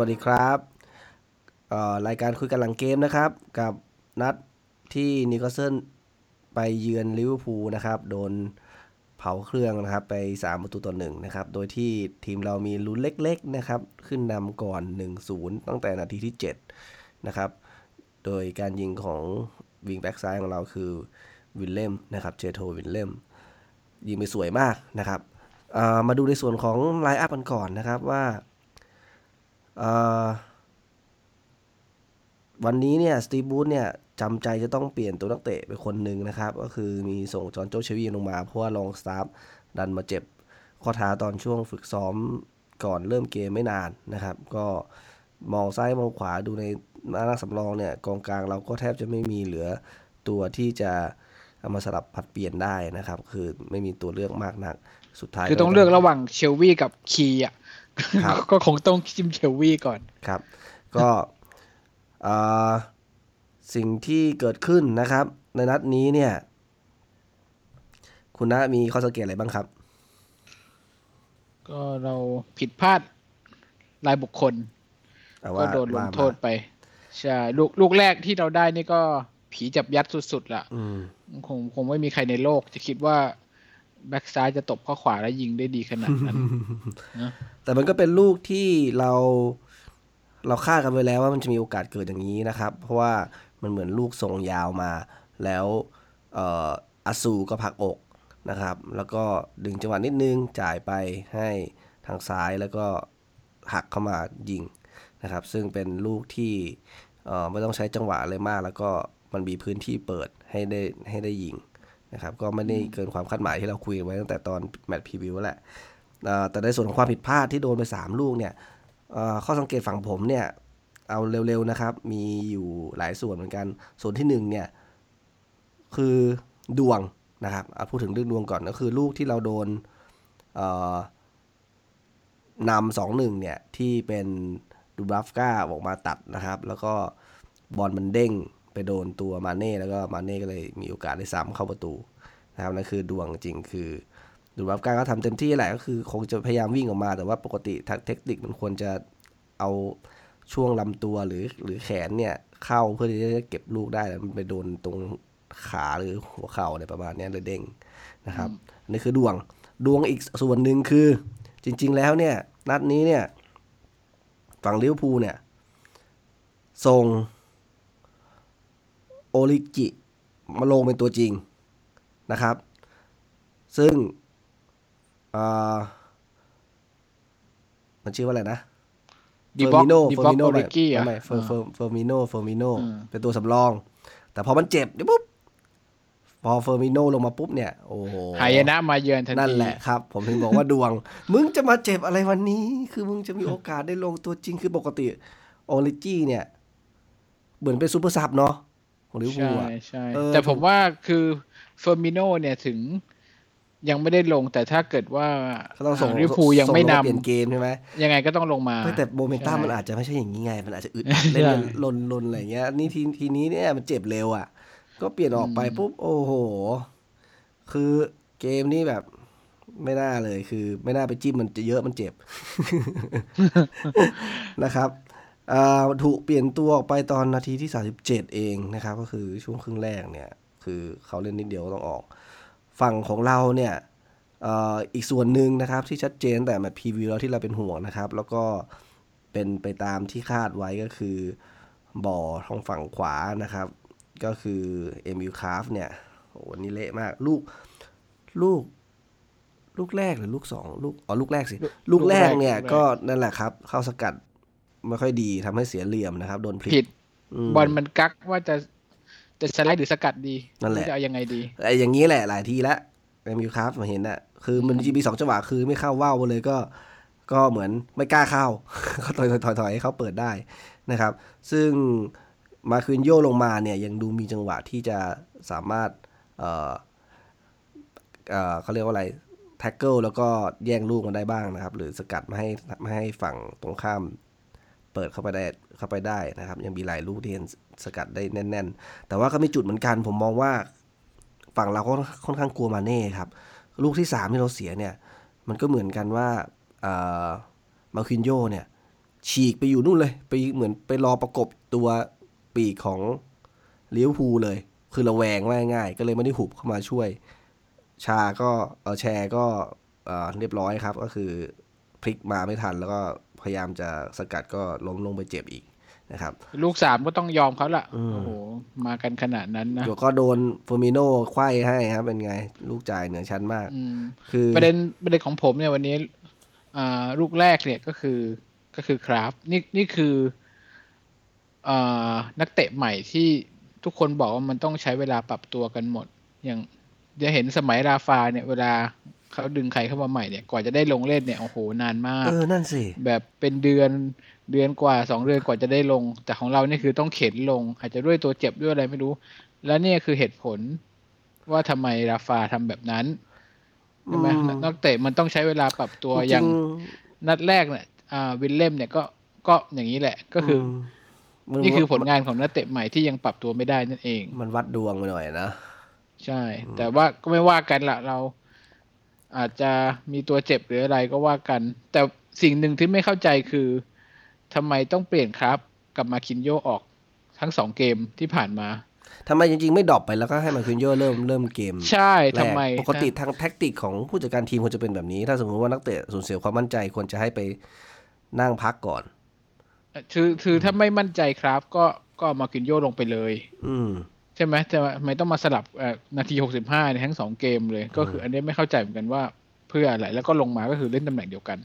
วัสดีครับรายการคุยกันหลังเกมนะครับ กับนัดที่นิโคลเซนไปเยือนลิเวอร์พูลนะครับ โดนเผาเครื่องนะครับ ไป 3 ประตูต่อหนึ่งนะครับ โดยที่ทีมเรามีลุ้นเล็ก ๆ นะครับ ขึ้นนำก่อน 1-0 ตั้งแต่นาทีที่ 7 นะครับ โดยการยิงของวิงแบ็กซ้ายของเราคือวินเลมนะครับเจโทวินเลมยิงไปสวยมากนะครับมาดูในส่วนของไลน์อัพกันก่อนนะครับว่า วันนี้เนี่ยสตีบูธเนี่ยจำใจจะต้องเปลี่ยนตัวนักเตะไปคนหนึ่งนะครับ ก็คือมีส่งจอนโจเชวีลงมา เพราะว่าลองสตาฟดันมาเจ็บข้อเท้าตอนช่วงฝึกซ้อมก่อนเริ่มเกมไม่นานนะครับ ก็มองซ้ายมองขวาดูในหน้าสำรองเนี่ยกองกลางเราก็แทบจะไม่มีเหลือตัวที่จะเอามาสลับผัดเปลี่ยนได้นะครับ คือไม่มีตัวเลือกมากนัก สุดท้ายคือต้องเลือกระหว่างเชลวีกับคีอะ ก็คงต้องจิ้มเชลวีก่อนครับ ก็สิ่งที่เกิดขึ้นนะครับ ในนัดนี้เนี่ย คุณนะมีข้อสังเกตอะไรบ้างครับ ก็เราผิดพลาดรายบุคคล ก็โดนลงโทษไปใช่ลูกลูกแรกที่เราได้นี่ก็ผีจับยัดสุดๆละคงคงไม่มีใครในโลกจะคิดว่า แบ็กซ้ายจะตบข้อขวาแล้วยิงได้ดีขนาดนั้นนะแต่มันก็เป็นลูกที่เราเราคาดกันไว้แล้วว่ามันจะมีโอกาสเกิดอย่างนี้นะครับ เพราะว่ามันเหมือนลูกทรงยาวมา แล้วอาซูก็พักอกนะครับ แล้วก็ดึงจังหวะนิดนึงจ่ายไปให้ทางซ้ายแล้วก็หักเข้ามายิงนะครับ ซึ่งเป็นลูกที่ไม่ต้องใช้จังหวะเลยมาก แล้วก็มันมีพื้นที่เปิดให้ได้ให้ได้ยิง นะครับก็ไม่ได้เกินความคาดหมายที่เราคุยไว้ตั้งแต่ตอนแมตช์พรีวิวแหละแต่ในส่วนของความผิดพลาดที่โดนไป 3 ลูกเนี่ยข้อสังเกตฝั่งผมเนี่ยเอาเร็วๆนะครับ มีอยู่หลายส่วนเหมือนกัน ส่วนที่หนึ่งเนี่ยคือดวงนะครับพูดถึงเรื่องดวงก่อนก็คือลูกที่เราโดนนำสองหนึ่งเนี่ยที่เป็นดูบราฟก้าออกมาตัดนะครับ แล้วก็บอลมันเด้ง ไปโดนตัวมาเน่แล้วก็มาเน่ก็เลยมีโอกาสได้ซ้ำเข้าประตูนะครับนั่นคือดวงจริงคือดูบาฟก้าก็ทำเต็มที่แหละก็คือคงจะพยายามวิ่งออกมาแต่ว่าปกติทางเทคนิคมันควรจะเอาช่วงลำตัวหรือหรือแขนเนี่ยเข้าเพื่อที่จะเก็บลูกได้แล้วมันไปโดนตรงขาหรือหัวเข่าอะไรประมาณนี้เลยเด้งนะครับนี่คือดวงดวงอีกส่วนหนึ่งคือ จริง ๆ แล้วเนี่ย นัดนี้เนี่ย ฝั่งลิเวอร์พูลเนี่ยส่ง โอริกีมาลงเป็นตัวจริงนะครับ ซึ่งมันชื่อว่าอะไรนะเฟอร์มิโนเฟอร์มิโนไม่ไม่เฟอร์เฟอร์มิโนเฟอร์มิโนเป็นตัวสำรอง แต่พอมันเจ็บเดี๋ยวปุ๊บพอเฟอร์มิโนลงมาปุ๊บเนี่ยโอ้โหหายนะมาเยือนทันทีนั่นแหละครับ ผมถึงบอกว่าดวง มึงจะมาเจ็บอะไรวันนี้ คือมึงจะมีโอกาสได้ลงตัวจริงคือปกติโอริกีเนี่ย เหมือนเป็น super sub เนาะ ของลิเวอร์พูลอะใช่แต่ผมว่าคือเฟอร์มิโนเนี่ยถึงยังไม่ได้ลงแต่ถ้าเกิดว่าเขาต้องส่งลิเวอร์พูลยังไม่นำเปลี่ยนเกมใช่ไหมยังไงก็ต้องลงมาแต่โมเมนตัมมันอาจจะไม่ใช่อย่างนี้ไง มันอาจจะอึดเล่นลนลนอะไรเงี้ยนี่ทีทีนี้เนี่ยมันเจ็บเร็วอะ ก็เปลี่ยนออกไปปุ๊บโอ้โห คือเกมนี้แบบไม่น่าเลยคือ ไม่น่าไปจิ้มมันจะเยอะมันเจ็บนะครับ ถูกเปลี่ยนตัวออกไปตอนนาทีที่ 37 เองนะครับ ก็คือช่วงครึ่งแรกเนี่ย คือเขาเล่นนิดเดียวต้องออก ฝั่งของเราเนี่ยอีกส่วนหนึ่งนะครับที่ชัดเจนแต่มา preview แล้วที่เราเป็นห่วงนะครับ แล้วก็เป็นไปตามที่คาดไว้ก็คือ บ่อทางฝั่งขวานะครับ ก็คือเอมิลคราฟเนี่ยโอ้นี่เละมาก ลูกลูก ลูกแรกหรือลูกสองลูกอ๋อลูกแรกสิ ลูกแรกเนี่ยก็นั่นแหละครับ เข้าสกัด ไม่ค่อยดีทำให้เสียเหลี่ยมนะครับโดนพลิกบอลมันกักว่าจะจะสไลด์หรือสกัดดีนั่นแหละจะเอายังไงดีไอ้อย่างนี้แหละหลายทีแล้วเอมิลคราฟมาเห็นอะคือมันจะมีสองจังหวะคือไม่เข้าว่าวเลยก็ ก็เหมือนไม่กล้าเข้าเขาถอยถอยถอยให้เขาเปิดได้นะครับ ซึ่งมาคินโยลงมาเนี่ยยังดูมีจังหวะที่จะสามารถ เออเออเขาเรียกว่าอะไร tackle แล้วก็แย่งลูกมันได้บ้างนะครับ หรือสกัดไม่ให้ไม่ให้ฝั่งตรงข้าม เปิดเข้าไปได้เข้าไปได้นะครับ ยังมีหลายลูกที่เห็นสกัดได้แน่น ๆ แต่ว่าก็มีจุดเหมือนกัน ผมมองว่าฝั่งเราก็ค่อนข้างกลัวมาเน่ครับ ลูกที่สามที่เราเสียเนี่ย มันก็เหมือนกันว่ามาคินโยเนี่ย ฉีกไปอยู่นู่นเลย ไปเหมือนไปรอประกบตัวปีกของเลี้ยวภูเลย คือระแวงว่าง่ายก็เลยไม่ได้หุบเข้ามาช่วย ชาก็เออแชร์ก็เรียบร้อยครับ ก็คือพลิกมาไม่ทันแล้วก็ พยายามจะสกัดก็ล้มลงไปเจ็บอีกนะครับ ลูกสามก็ต้องยอมเขาละโอ้โห มากันขนาดนั้นนะเดี๋ยวก็โดนเฟอร์มิโน่ไขว้ให้ครับ เป็นไง ลูกจ่ายเหนือชั้นมากอืมคือประเด็นประเด็นของผมเนี่ยวันนี้อ่าลูกแรกเนี่ยก็คือก็คือคราฟนี่นี่คืออ่านักเตะใหม่ที่ทุกคนบอกว่ามันต้องใช้เวลาปรับตัวกันหมด อย่างจะเห็นสมัยราฟาเนี่ย เวลา เขาดึงใครเข้ามาใหม่เนี่ยกว่าจะได้ลงเล่นเนี่ยโอ้โหนานมากเออนั่นสิแบบเป็นเดือนเดือนกว่าสองเดือนกว่าจะได้ลง แต่ของเรานี่คือต้องเข็นลง อาจจะด้วยตัวเจ็บด้วยอะไรไม่รู้ แล้วเนี่ยคือเหตุผลว่าทำไมราฟาทำแบบนั้นใช่ไหมอืมนักเตะมันต้องใช้เวลาปรับตัวจริงๆอย่างนัดแรกเนี่ยอ่าวิลเล่มเนี่ยก็ก็อย่างนี้แหละก็คืออมันนี่คือผลงานของนักเตะใหม่ที่ยังปรับตัวไม่ได้นั่นเอง มันวัดดวงไปหน่อยนะ ใช่ แต่ว่าก็ไม่ว่ากันละเรา อาจจะมีตัวเจ็บหรืออะไรก็ว่ากัน แต่สิ่งหนึ่งที่ไม่เข้าใจคือทำไมต้องเปลี่ยนครับ กับมาคินโยออกทั้งสองเกมที่ผ่านมาทำไมจริงๆ ไม่ drop ไปแล้วก็ให้มาคินโยเริ่มเริ่มเกม ใช่แล้วทำไม ปกติทาง tactic ของผู้จัดการทีมควรจะเป็นแบบนี้ ถ้าสมมติว่านักเตะสูญเสียความมั่นใจควรจะให้ไปนั่งพักก่อนคือคือถ้าไม่มั่นใจครับ ก็ก็เอามาคินโยลงไปเลย อืม ใช่ไหมแต่ว่าทำไมต้องมาสลับเอ่อนาทีหกสิบห้าในทั้งสองเกมเลย ก็คืออันนี้ไม่เข้าใจเหมือนกันว่าเพื่ออะไรแล้วก็ลงมาก็คือเล่นตำแหน่งเดียวกัน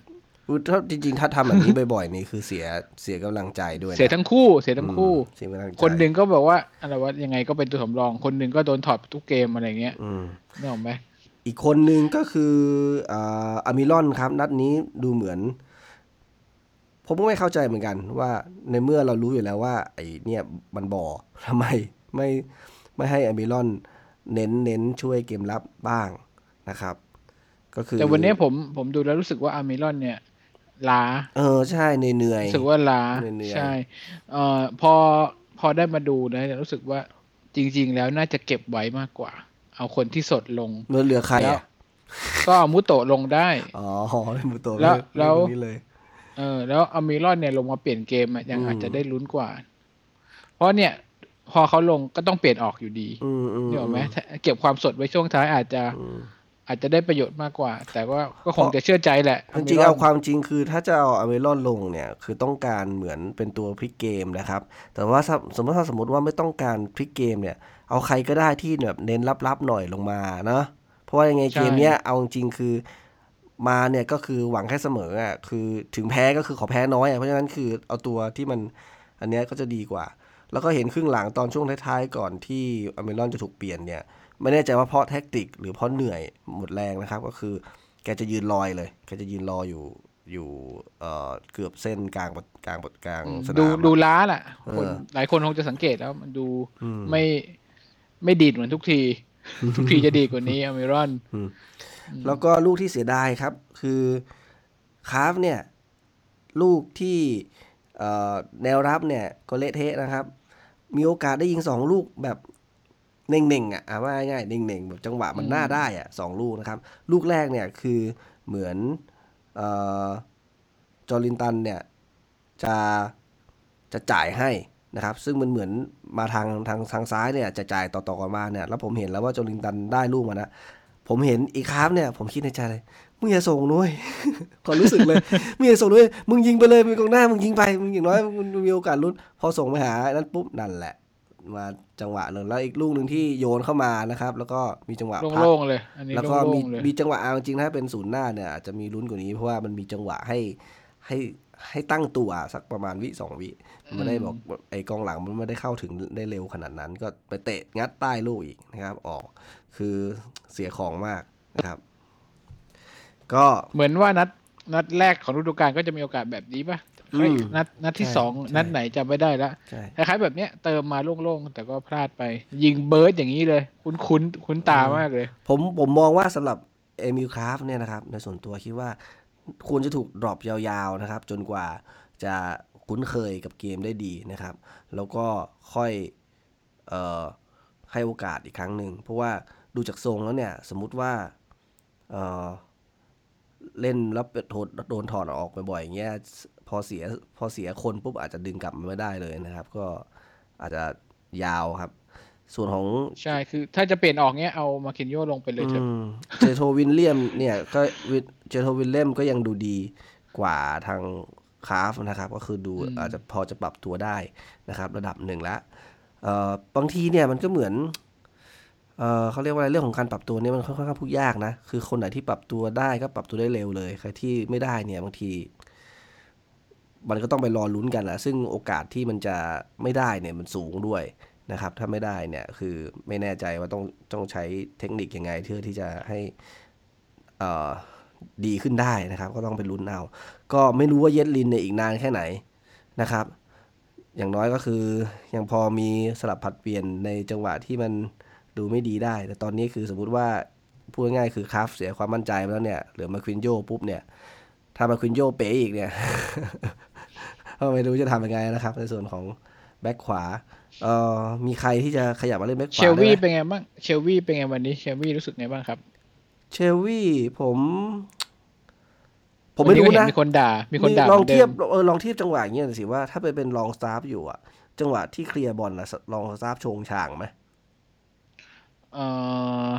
คือถ้าจริงๆ ถ้าทำแบบนี้บ่อยๆนี่คือเสียเสียกำลังใจด้วยนะเสียทั้งคู่เสียทั้งคู่เสียกำลังใจคนหนึ่งก็บอกว่าอะไรว่ายังไงก็เป็นตัวสำรอง คนหนึ่งก็โดนถอดทุกเกมอะไรเงี้ยอืมนึกออกไหมอีกคนหนึ่งก็คืออ่าอามิลอนครับ นัดนี้ดูเหมือน ผมก็ไม่เข้าใจเหมือนกัน ว่าในเมื่อเรารู้อยู่แล้วว่า ไอ้เนี่ยมันบ่อทำไม ไม่ไม่ให้อัลมิรอนเน้นเน้นช่วยเกมรับบ้างนะครับ ก็คือ แต่วันนี้ผมผมดูแล้วรู้สึกว่าอัลมิรอนเนี่ยล้า เออใช่เหนื่อยรู้สึกว่าล้าเหนื่อยๆใช่เอ่อพอพอได้มาดูนะรู้สึกว่าจริง ๆ แล้วน่าจะเก็บไว้มากกว่า เอาคนที่สดลงเมื่อเหลือใครแล้วอะก็เอามุโตะลงได้ อ๋อเป็นมุโตะแล้วแล้วเรื่องนี้เลยเออ แล้วอามิรอนเนี่ยลงมาเปลี่ยนเกมอะยังอืมอาจจะได้ลุ้นกว่า เพราะเนี่ย พอเขาลงก็ต้องเปลี่ยนออกอยู่ดีอืมอืมนี่ออกไหมถ้าเก็บความสดไว้ช่วงท้ายอาจจะอืมอาจจะได้ประโยชน์มากกว่า แต่ว่าก็คงจะเชื่อใจแหละ จริงๆเอาความจริงคือถ้าจะเอาอเมรอนลงเนี่ย คือต้องการเหมือนเป็นตัวพลิกเกมนะครับ แต่ว่าถ้าสมมติถ้าสมมติว่าไม่ต้องการพลิกเกมเนี่ย เอาใครก็ได้ที่แบบเน้นรับๆหน่อยลงมาเนาะเพราะว่ายังไงเกมเนี้ยเอาจริงๆคือมาเนี่ยก็คือหวังแค่เสมออะคือถึงแพ้ก็คือขอแพ้น้อยอะเพราะฉะนั้นคือเอาตัวที่มันอันเนี้ยก็จะดีกว่า แล้วก็เห็นครึ่งหลังตอนช่วงท้ายๆก่อนที่อเมรอนจะถูกเปลี่ยนเนี่ย ไม่แน่ใจว่าเพราะแท็กติก หรือเพราะเหนื่อยหมดแรงนะครับ ก็คือแกจะยืนลอยเลย แกจะยืนรออยู่อยู่เอ่อเกือบเส้นกลางกลางกลางสนามดูอะดูล้าแหละคนเออหลายคนคงจะสังเกตแล้วมันดูอืมไม่ไม่ดีดเหมือนทุกที ทุกทีจะดีกว่านี้อามิรอนแล้วก็ลูกที่เสียดายครับ คือคาร์ฟเนี่ย ลูกที่เอ่อแนวรับเนี่ยก็เละเทะนะครับ มีโอกาสได้ยิงสองลูกแบบเน่งๆอะอะว่าง่ายๆเน่งๆแบบจังหวะมันน่าได้อะสองลูกนะครับ ลูกแรกเนี่ยคือเหมือนเอ่อจอรินตันเนี่ยจะจะจ่ายให้นะครับ ซึ่งมันเหมือนมาทางทางทางซ้ายเนี่ยจะจ่ายต่อๆกันมาเนี่ยแล้วผมเห็นแล้วว่าจอรินตันได้ลูกมานะผมเห็นอีกคราฟเนี่ย ผมคิดในใจเลย มึงอย่าส่งนุ้ยความรู้สึกเลยมึงอย่าส่งนุ้ยมึงยิงไปเลยมึงกองหน้ามึงยิงไปมึงอย่างน้อยมึงมีโอกาสลุ้นพอส่งไปหานั้นปุ๊บนั่นแหละ มาจังหวะหนึ่งแล้วอีกลูกหนึ่งที่โยนเข้ามานะครับ แล้วก็มีจังหวะพักโล่งๆเลยอันนี้แล้วก็มีโล่งๆเลยมีจังหวะเอาจริงๆถ้าเป็นศูนย์หน้าเนี่ยอาจจะมีลุ้นกว่านี้เพราะว่ามันมีจังหวะให้ให้ให้ตั้งตัวสักประมาณวิสองวิมันไม่ได้บอกไอ้กองหลังมันไม่ได้เข้าถึงได้เร็วขนาดนั้น ก็ไปเตะงัดใต้ลูกอีกนะครับ ออก คือเสียของมากนะครับ ก็เหมือนว่านัดนัดแรกของฤดูกาลก็จะมีโอกาสแบบนี้ป่ะอืมเฮ้ยนัดนัดที่ใช่สองใช่นัดไหนจำไม่ได้ละใช่คล้ายๆแบบเนี้เติมมาโล่งๆ แต่ก็พลาดไป ยิงเบิร์ดอย่างนี้เลย คุ้นคุ้นๆคุ้นตามากเลย ผมผมมองว่าสำหรับเอมิลคราฟเนี่ยนะครับ ในส่วนตัวคิดว่าควรจะถูก drop ยาวๆนะครับ จนกว่าจะคุ้นเคยกับเกมได้ดีนะครับ แล้วก็ค่อยเอ่อให้โอกาสอีกครั้งหนึ่ง เพราะว่าดูจากทรงแล้วเนี่ย สมมุติว่าเอ่อ เล่นแล้วโดนโดนถอดออกบ่อยๆอย่างเงี้ยพออเสียพอเสียคนปุ๊บอาจจะดึงกลับมาไม่ได้เลยนะครับ ก็อาจจะยาวครับ ส่วนของใช่คือ ถ้าจะเปลี่ยนออกเนี้ยเอามันกีโย่ลงไปเลยเถอะเจโทร วิลเลมส์เนี่ยก็เจโทร วิลเลมส์ก็ยังดูดีกว่าทางคราฟท์นะครับ ก็คือดูอาจจะพอจะปรับตัวได้นะครับ ระดับหนึ่งแล้วบางทีเนี่ยมันก็เหมือน เออเขาเรียกว่าอะไรเรื่องของการปรับตัวเนี่ยมันค่อนข้างพูดยากนะ คือคนไหนที่ปรับตัวได้ก็ปรับตัวได้เร็วเลย ใครที่ไม่ได้เนี่ยบางที มันก็ต้องไปรอลุ้นกันแหละซึ่งโอกาสที่มันจะไม่ได้เนี่ยมันสูงด้วยนะครับ ถ้าไม่ได้เนี่ยคือไม่แน่ใจว่าต้องต้องใช้เทคนิคยังไงเพื่อที่จะให้ดีขึ้นได้นะครับ ก็ต้องไปลุ้นเอา ก็ไม่รู้ว่าเย็ดลินเนี่ยอีกนานแค่ไหนนะครับ อย่างน้อยก็คือยังพอมีสลับผัดเปลี่ยนในจังหวะที่มัน ดูไม่ดีได้ แต่ตอนนี้คือสมมุติว่าพูดง่ายคือคราฟเสียความมั่นใจไปแล้วเนี่ยเหลือมาควินโยปุ๊บเนี่ยถ้ามันกีโย่เป๋อีกเนี่ยก็ไม่รู้จะทำยังไงนะครับ ในส่วนของแบ็คขวาเอ่อมีใครที่จะขยับมาเล่นแบ็คขวาเชลวี่เป็นไงบ้างเชลวี่เป็นไงวันนี้เชลวี่รู้สึกไงบ้างครับ เชลวี่ผม ผมไม่รู้นะมีคนด่า มีคนด่าลองเทียบเออลองเทียบจังหวะอย่างเงี้ยสิว่าถ้าไปเป็นลองสตาฟฟ์อยู่อะจังหวะที่ clear บอลนะลองสตาฟฟ์ชงช่างไหม เออ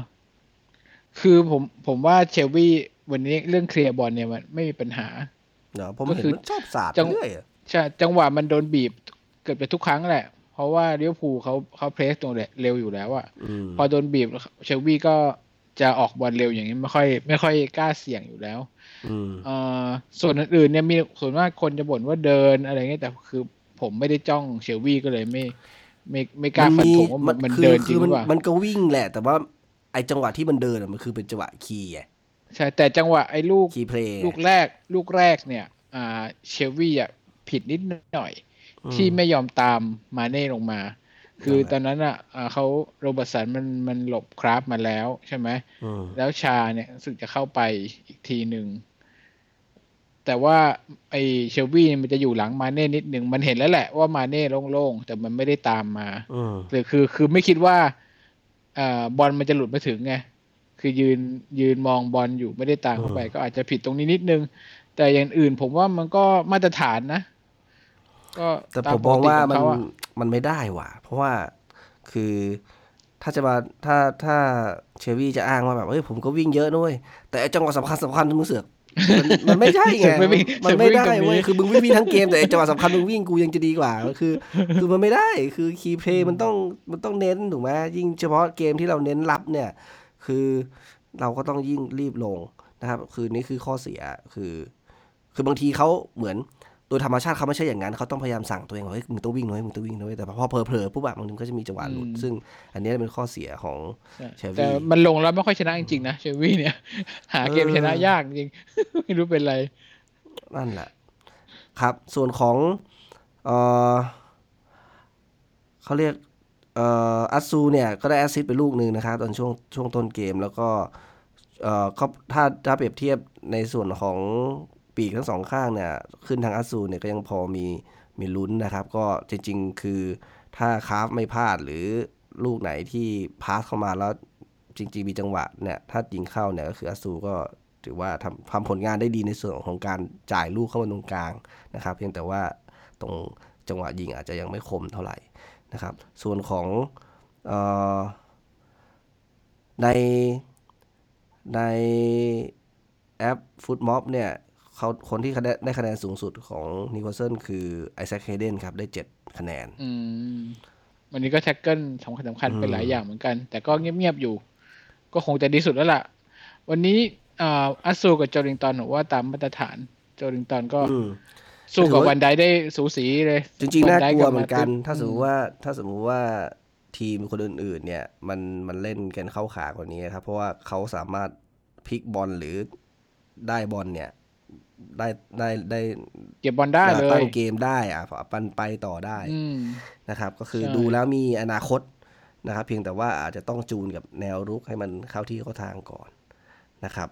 คือผมผมว่าเชลวี่วันนี้เรื่องเคลียร์บอลเนี่ยมันไม่มีปัญหาเนาะผมเห็นชอบสาดเรื่อยใช่จังหวะมันโดนบีบเกิดไปทุกครั้งแหละ เพราะว่าเลี้ยวภูเขาเขาเพรสตรงเร็วอยู่แล้วอะพอโดนบีบเชลวี่ก็จะออกบอลเร็วอย่างนี้ไม่ค่อย ไม่ค่อยกล้าเสี่ยงอยู่แล้วอส่วนอื่นๆเนี่ยมีส่วนมากคนจะบ่นว่าเดินอะไรเงี้ยแต่คือผมไม่ได้จ้องเชลวี่ก็เลยไม่ ไม่ไม่กล้าฟันธงว่ามันเดินจริงหรือเปล่ามันก็วิ่งแหละ แต่ว่าไอ้จังหวะที่มันเดินมันคือเป็นจังหวะคีย์ใช่แต่จังหวะไอ้ลูกคีย์เพลย์ลูกแรก ลูกแรกเนี่ย อ่าเชลวี่อะผิดนิดหน่อย ที่ไม่ยอมตามมาเน่ลงมา คือตอนนั้นอะเขาโรเบิร์ตสันมันมันหลบคราฟมาแล้วใช่ไหมแล้วชาเนี่ยรู้สึกจะเข้าไปอีกทีหนึ่ง แต่ว่าไอเชลวี่มันจะอยู่หลังมาเน่นิดหนึ่งมันเห็นแล้วแหละว่ามาเน่โล่งๆ แต่มันไม่ได้ตามมาหรือคือคือไม่คิดว่าอ่าบอลมันจะหลุดมาถึงไงคือยืนยืนมองบอลอยู่ไม่ได้ตามเข้าไป ก็อาจจะผิดตรงนี้นิดนึง แต่อย่างอื่นผมว่ามันก็มาตรฐานนะ ก็แต่ผมมองว่ามันมันไม่ได้ว่ะ เพราะว่าคือถ้าจะมาถ้าถ้าเชวี่จะอ้างว่าแบบเฮ้ยผมก็วิ่งเยอะด้วยแต่จังหวะสำคัญสำคัญมึงเสือก มันไม่ใช่ไงมันไม่ได้เว้ยคือมึงวิ่งทั้งเกมแต่จังหวะสำคัญมึงวิ่งกูยังจะดีกว่าคือ คือมันไม่ได้คือคีย์เพย์มันต้องมันต้องเน้นถูกไหมยิ่งเฉพาะเกมที่เราเน้นรับเนี่ย คือเราก็ต้องยิ่งรีบลงนะครับ คือนี่คือข้อเสียคือ คือบางทีเขาเหมือน โดยธรรมชาติเขาไม่ใช่อย่างนั้น เขาต้องพยายามสั่งตัวเองว่าเฮ้ยมึงต้องวิ่งน้อยมึงต้องวิ่งน้อยแต่พอเผลอๆปุ๊บแบบมันก็จะมีจังหวะหลุดซึ่ง อันนี้เป็นข้อเสียของเชวี่แต่มันลงแล้วไม่ค่อยชนะจริงๆนะเชวี่เนี่ย หาเกมชนะยากจริงไม่รู้เป็นไรนั่นแหละ ครับ ส่วนของเออเขาเรียกเอ่ออัซูเนี่ยก็ได้แอซิสไปลูกหนึ่งนะครับตอนช่วงช่วงต้นเกมแล้วก็เอ่อเขาถ้าถ้าเปรียบเทียบในส่วนของ ปีกทั้งสองข้างเนี่ยขึ้นทางอัสูเนี่ยก็ยังพอมีมีลุ้นนะครับ ก็จริงๆ คือถ้าคาฟไม่พลาดหรือลูกไหนที่พาสเข้ามาแล้วจริงๆ มีจังหวะเนี่ยถ้ายิงเข้าเนี่ยก็คืออัสูก็ถือว่าทำทำผลงานได้ดีในส่วนของการจ่ายลูกเข้ามาตรงกลางนะครับเพียงแต่ว่าตรงจังหวะยิงอาจจะยังไม่คมเท่าไหร่นะครับ ส่วนของออในในแอปFotMob เนี่ย เขาคนที่ได้คะแนนสูงสุดของนิวคาสเซิลคือไอแซคเฮเดนครับ ได้เจ็ดคะแนนอืมวันนี้ก็ tackle สำคัญสำคัญเป็นหลายอย่างเหมือนกัน แต่ก็เงียบๆอยู่ ก็คงจะดีสุดแล้วล่ะ วันนี้อ่าอัตซูกับโจลิงตันว่าตามมาตรฐานโจลิงตันก็สู้กับฟานไดค์ได้สูสีเลย จริงๆน่ากลัวเหมือนกัน ถ้าสมมติว่าถ้าสมมุติว่าทีมคนอื่นๆ เนี่ย มันมันเล่นกันเข้าขากว่านี้ครับ เพราะว่าเขาสามารถพลิกบอลหรือได้บอลเนี่ย ได้ได้ได้เก็บบอลได้เลยตั้งเกมได้อะปันไปต่อได้นะครับ ก็คือดูแล้วมีอนาคตนะครับ เพียงแต่ว่าอาจจะต้องจูนกับแนวรุกให้มันเข้าที่เข้าทางก่อนนะครับ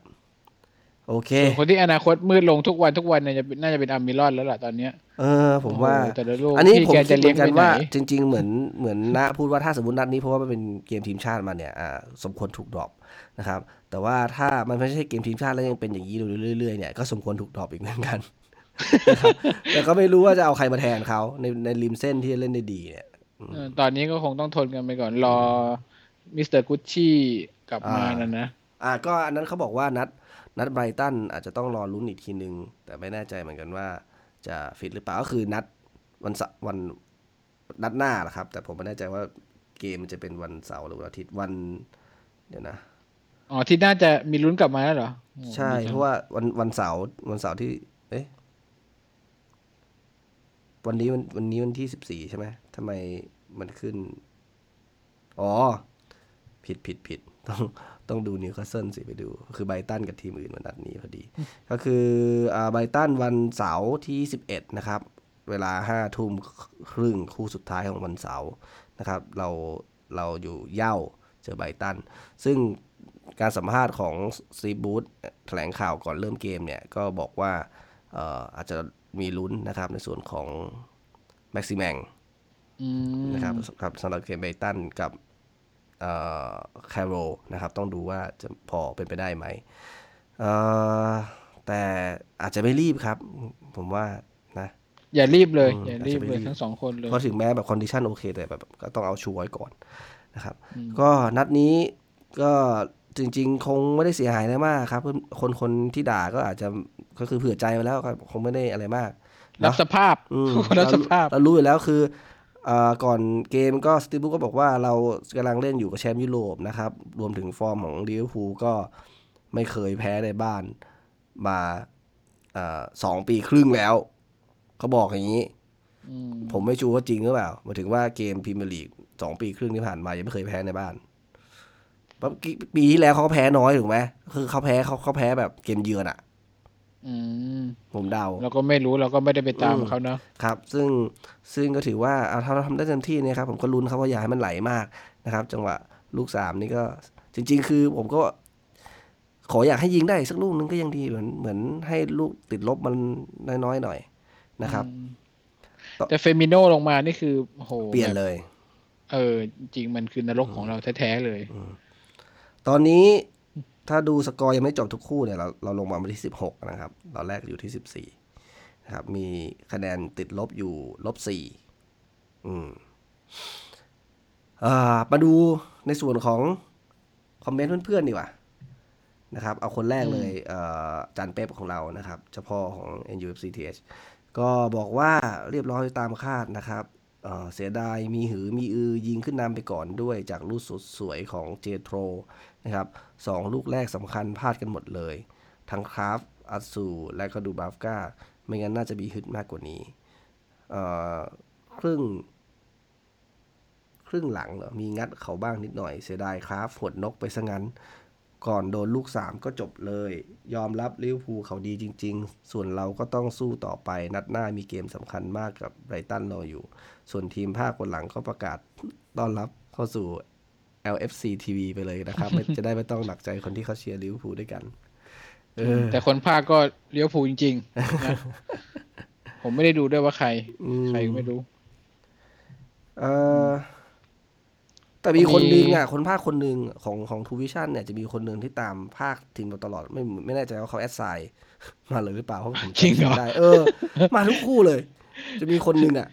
โอเค คนที่อนาคตมืดลงทุกวันทุกวันเนี่ยจะน่าจะเป็นอามิรอนแล้วล่ะตอนเนี้ย เออ ผมว่าอันนี้ผมจะเรียนกันว่า จริง ๆ เหมือนเหมือนนะพูดว่าถ้าสมมตินัดนี้เพราะว่ามันเป็นเกมทีมชาติมาเนี่ยอ่าสมควรถูก drop นะครับ แต่ว่าถ้ามันไม่ใช่เกมทีมชาติแล้วยังเป็นอย่างนี้เรื่อยๆเนี่ยก็สมควรถูก drop อีกเหมือนกันแต่ก็ไม่รู้ว่าจะเอาใครมาแทนเขาในในริมเส้นที่เล่นได้ดีเนี่ยตอนนี้ก็คงต้องทนกันไปก่อนรอ Mister Gucci กลับมานะนะอ่าก็อันนั้นเขาบอกว่านัด นัดไบรท์ตันอาจจะต้องรอลุ้นอีกทีนึง แต่ไม่แน่ใจเหมือนกันว่าจะฟิตหรือเปล่าก็คือนัดวันวันนัดหน้าแหละครับ แต่ผมไม่แน่ใจว่าเกมจะเป็นวันเสาร์หรือวันอาทิตย์วันเดี๋ยวนะอ๋อที่น่าจะมีลุ้นกลับมาแล้วเหรอ ใช่เพราะว่าวันวันเสาร์วันเสาร์ที่ เอ๊ะวันนี้วันวันนี้วันที่สิบสี่ใช่ไหมทำไมมันขึ้น อ๋อ ผิดผิดผิดต้อง ต้องดูนิวคาสเซิลสิไปดู คือไบรท์ตันกับทีมอื่นวันนัดนี้พอดี ก็คือไบรท์ตันวันเสาร์ที่สิบเอ็ดนะครับ เวลาห้าทุ่มครึ่งคู่สุดท้ายของวันเสาร์นะครับ เราเราอยู่เหย้าเจอไบรท์ตัน ซึ่งการสัมภาษณ์ของซีบูธแถลงข่าวก่อนเริ่มเกมเนี่ย ก็บอกว่าอาจจะมีลุ้นนะครับในส่วนของแม็กซิแมงนะครับสำหรับเกมไบรท์ตันกับ แคร์โรลล์นะครับ ต้องดูว่าจะพอเป็นไปได้ไหม แต่อาจจะไม่รีบครับ ผมว่านะ อย่ารีบเลย อย่ารีบเลยทั้งสองคนเลยเพราะถึงแม้แบบ condition โอเคแต่แบบก็ต้องเอา sure ไว้ก่อนนะครับ ก็นัดนี้ก็จริง ๆ คงไม่ได้เสียหายอะไรมากครับ คนคนที่ด่าก็อาจจะก็คือเผื่อใจไปแล้วคงไม่ได้อะไรมากรับสภาพรับสภาพเรารู้อยู่แล้วคือ ก่อนเกมก็สตีฟ บรูซก็บอกว่าเรากำลังเล่นอยู่กับแชมป์ยุโรปนะครับ รวมถึงฟอร์มของลิเวอร์พูลก็ไม่เคยแพ้ในบ้านมาสองปีครึ่งแล้ว เขาบอกอย่างนี้ ผมไม่ sure ว่าจริงหรือเปล่ามาถึงว่าเกมพรีเมียร์ลีกสองปีครึ่งที่ผ่านมายังไม่เคยแพ้ในบ้านปีที่แล้วเขาแพ้น้อยถูกไหมคือเขาแพ้เขาเขาแพ้แบบเกมเยือนอะ ผมเดาเราก็ไม่รู้เราก็ไม่ได้ไปตามเขาเนาะครับ ซึ่งซึ่งก็ถือว่าเอาถ้าเราทำได้เต็มที่เนี่ยครับ ผมก็ลุ้นเขาว่าอย่าให้มันไหลมากนะครับ จังหวะลูกสามนี่ก็จริง ๆ คือผมก็ ขออยากให้ยิงได้สักลูกนึงก็ยังดีเหมือนเหมือนให้ลูกติดลบมันน้อยๆหน่อยนะครับ แต่เฟมิโนลงมานี่คือโหเปลี่ยนเลย เออ จริงมันคือนรกของเราแท้ๆเลยตอนนี้ ถ้าดูสกอร์ยังไม่จบทุกคู่เนี่ยเราเราลงมาวันที่สิบหกนะครับตอนแรกอยู่ที่สิบสี่นะครับ มีคะแนนติดลบอยู่ลบสี่อืมมาดูในส่วนของคอมเมนต์เพื่อนๆดีกว่านะครับ เอาคนแรกเลยจันเป๊ปของเรานะครับ เฉพาะของ NUFCTH ก็บอกว่าเรียบร้อยตามคาดนะครับ เสียดายมีหือมีอือยิงขึ้นนำไปก่อนด้วยจากลูกสุดสวยของเจโทรนะครับสองลูกแรกสำคัญพลาดกันหมดเลย ทั้งคราฟอัตซูและก็ดูบาฟกาไม่งั้นน่าจะมีฮึดมากกว่านี้ครึ่ง ครึ่งหลังเหรอมีงัดเขาบ้างนิดหน่อยเสียดายคราฟหดนกไปซะงั้น ก่อนโดนลูก 3 ก็จบเลย ยอมรับลิเวอร์พูลเขาดีจริง ๆ ส่วนเราก็ต้องสู้ต่อไป นัดหน้ามีเกมสำคัญมากกับไบรตันรออยู่ ส่วนทีมภาคคนหลังก็ประกาศต้อนรับเข้าสู่ LFC TV ไปเลยนะครับ จะได้ไม่ต้องหนักใจคนที่เขาเชียร์ลิเวอร์พูลด้วยกันแต่คนพากย์ก็ลิเวอร์พูลจริงๆ ผมไม่ได้ดูด้วยว่าใคร ใครไม่รู้ เออ แต่มีคนนึงอะคนพากย์คนหนึ่งของของทรูวิชั่นส์เนี่ยจะมีคนหนึ่งที่ตามพากย์ทีมมาตลอดไม่ไม่แน่ใจว่าเขาแอดไซน์มาเลยหรือเปล่าเพราะผมจริงเหรอได้เออ มาทุกคู่เลย จะมีคนหนึ่งอะ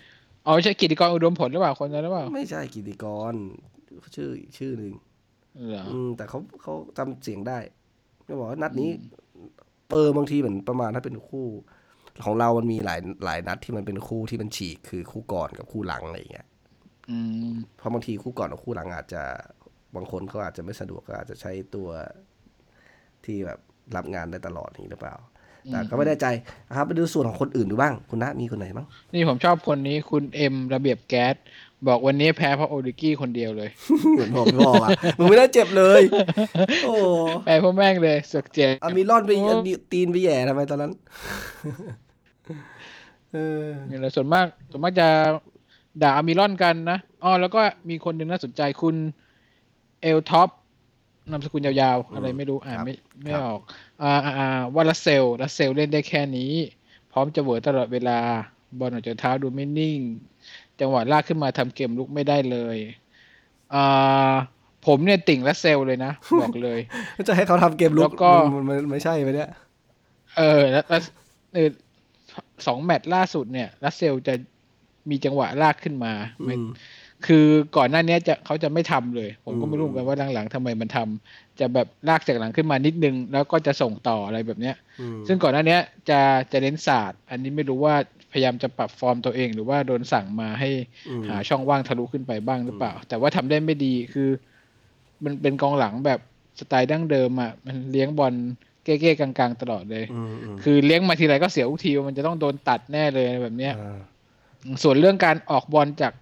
อ๋อใช่กิติกรอุดมผลหรือเปล่าคนนั้นหรือเปล่าไม่ใช่กิติกรชื่อชื่อหนึ่งอืมแต่เขาเขาจำเสียงได้ก็บอกว่านัดนี้เออบางทีเหมือนประมาณถ้าเป็นคู่ ของเรามันมีหลายหลายนัดที่มันเป็นคู่ที่มันฉีกคือคู่ก่อนกับคู่หลังอะไรอย่างเงี้ย เพราะบางทีคู่ก่อนกับคู่หลังอาจจะบางคนเขาอาจจะไม่สะดวกก็อาจจะใช้ตัวที่แบบรับงานได้ตลอดนี้หรือเปล่า แต่ก็ไม่แน่ใจนะครับไปดูส่วนของคนอื่นดูบ้าง คุณนะมีคนไหนบ้าง นี่ผมชอบคนนี้คุณเอ็มระเบียบแก๊ส บอกวันนี้แพ้เพราะโอริกี้คนเดียวเลยเหมือนผมบอกอะมึงไม่ได้เจ็บเลย โอ้แพ้เพราะแม่งเลยสึกเจ็บอามีร่อนไปตีนไปแย่ทำไมตอนนั้นเออเนี่ยแหละส่วนมากส่วนมากจะ ด่าอามิรอนกันนะอ๋อแล้วก็มีคนหนึ่งน่าสนใจคุณเอลท็อปนามสกุลยาวๆ อะไรไม่รู้อ่านไม่ไม่ออกอ่าอ่าว่าลาสเซลส์ลาสเซลส์เล่นได้แค่นี้ พร้อมจะ error ตลอดเวลา บอลออกจากเท้าดูไม่นิ่ง จังหวะลากขึ้นมาทำเกมรุกไม่ได้เลยอ่าผมเนี่ยติ่งลาสเซลส์เลยนะ บอกเลย จะให้เขาทำเกมรุกก็มันไม่ใช่ไปเนี่ยเออแล้วเออสองแมตช์ล่าสุดเนี่ยลาสเซลส์จะ มีจังหวะลากขึ้นมาคือก่อนหน้านี้จะเขาจะไม่ทำเลย ผมก็ไม่รู้กันว่าหลังๆทำไมมันทำจะแบบลากจากหลังขึ้นมานิดนึง แล้วก็จะส่งต่ออะไรแบบเนี้ย ซึ่งก่อนหน้านี้จะจะเน้นศาสตร์ อันนี้ไม่รู้ว่าพยายามจะปรับฟอร์มตัวเอง หรือว่าโดนสั่งมาให้หาช่องว่างทะลุขึ้นไปบ้างหรือเปล่า แต่ว่าทำได้ไม่ดีคือ มันเป็นกองหลังแบบสไตล์ดั้งเดิมอะมันเลี้ยงบอลเก้ๆกลางๆ ตลอดเลย คือเลี้ยงมาทีไรก็เสียทุกทีมันจะต้องโดนตัดแน่เลยแบบเนี้ย ส่วนเรื่องการออกบอลจาก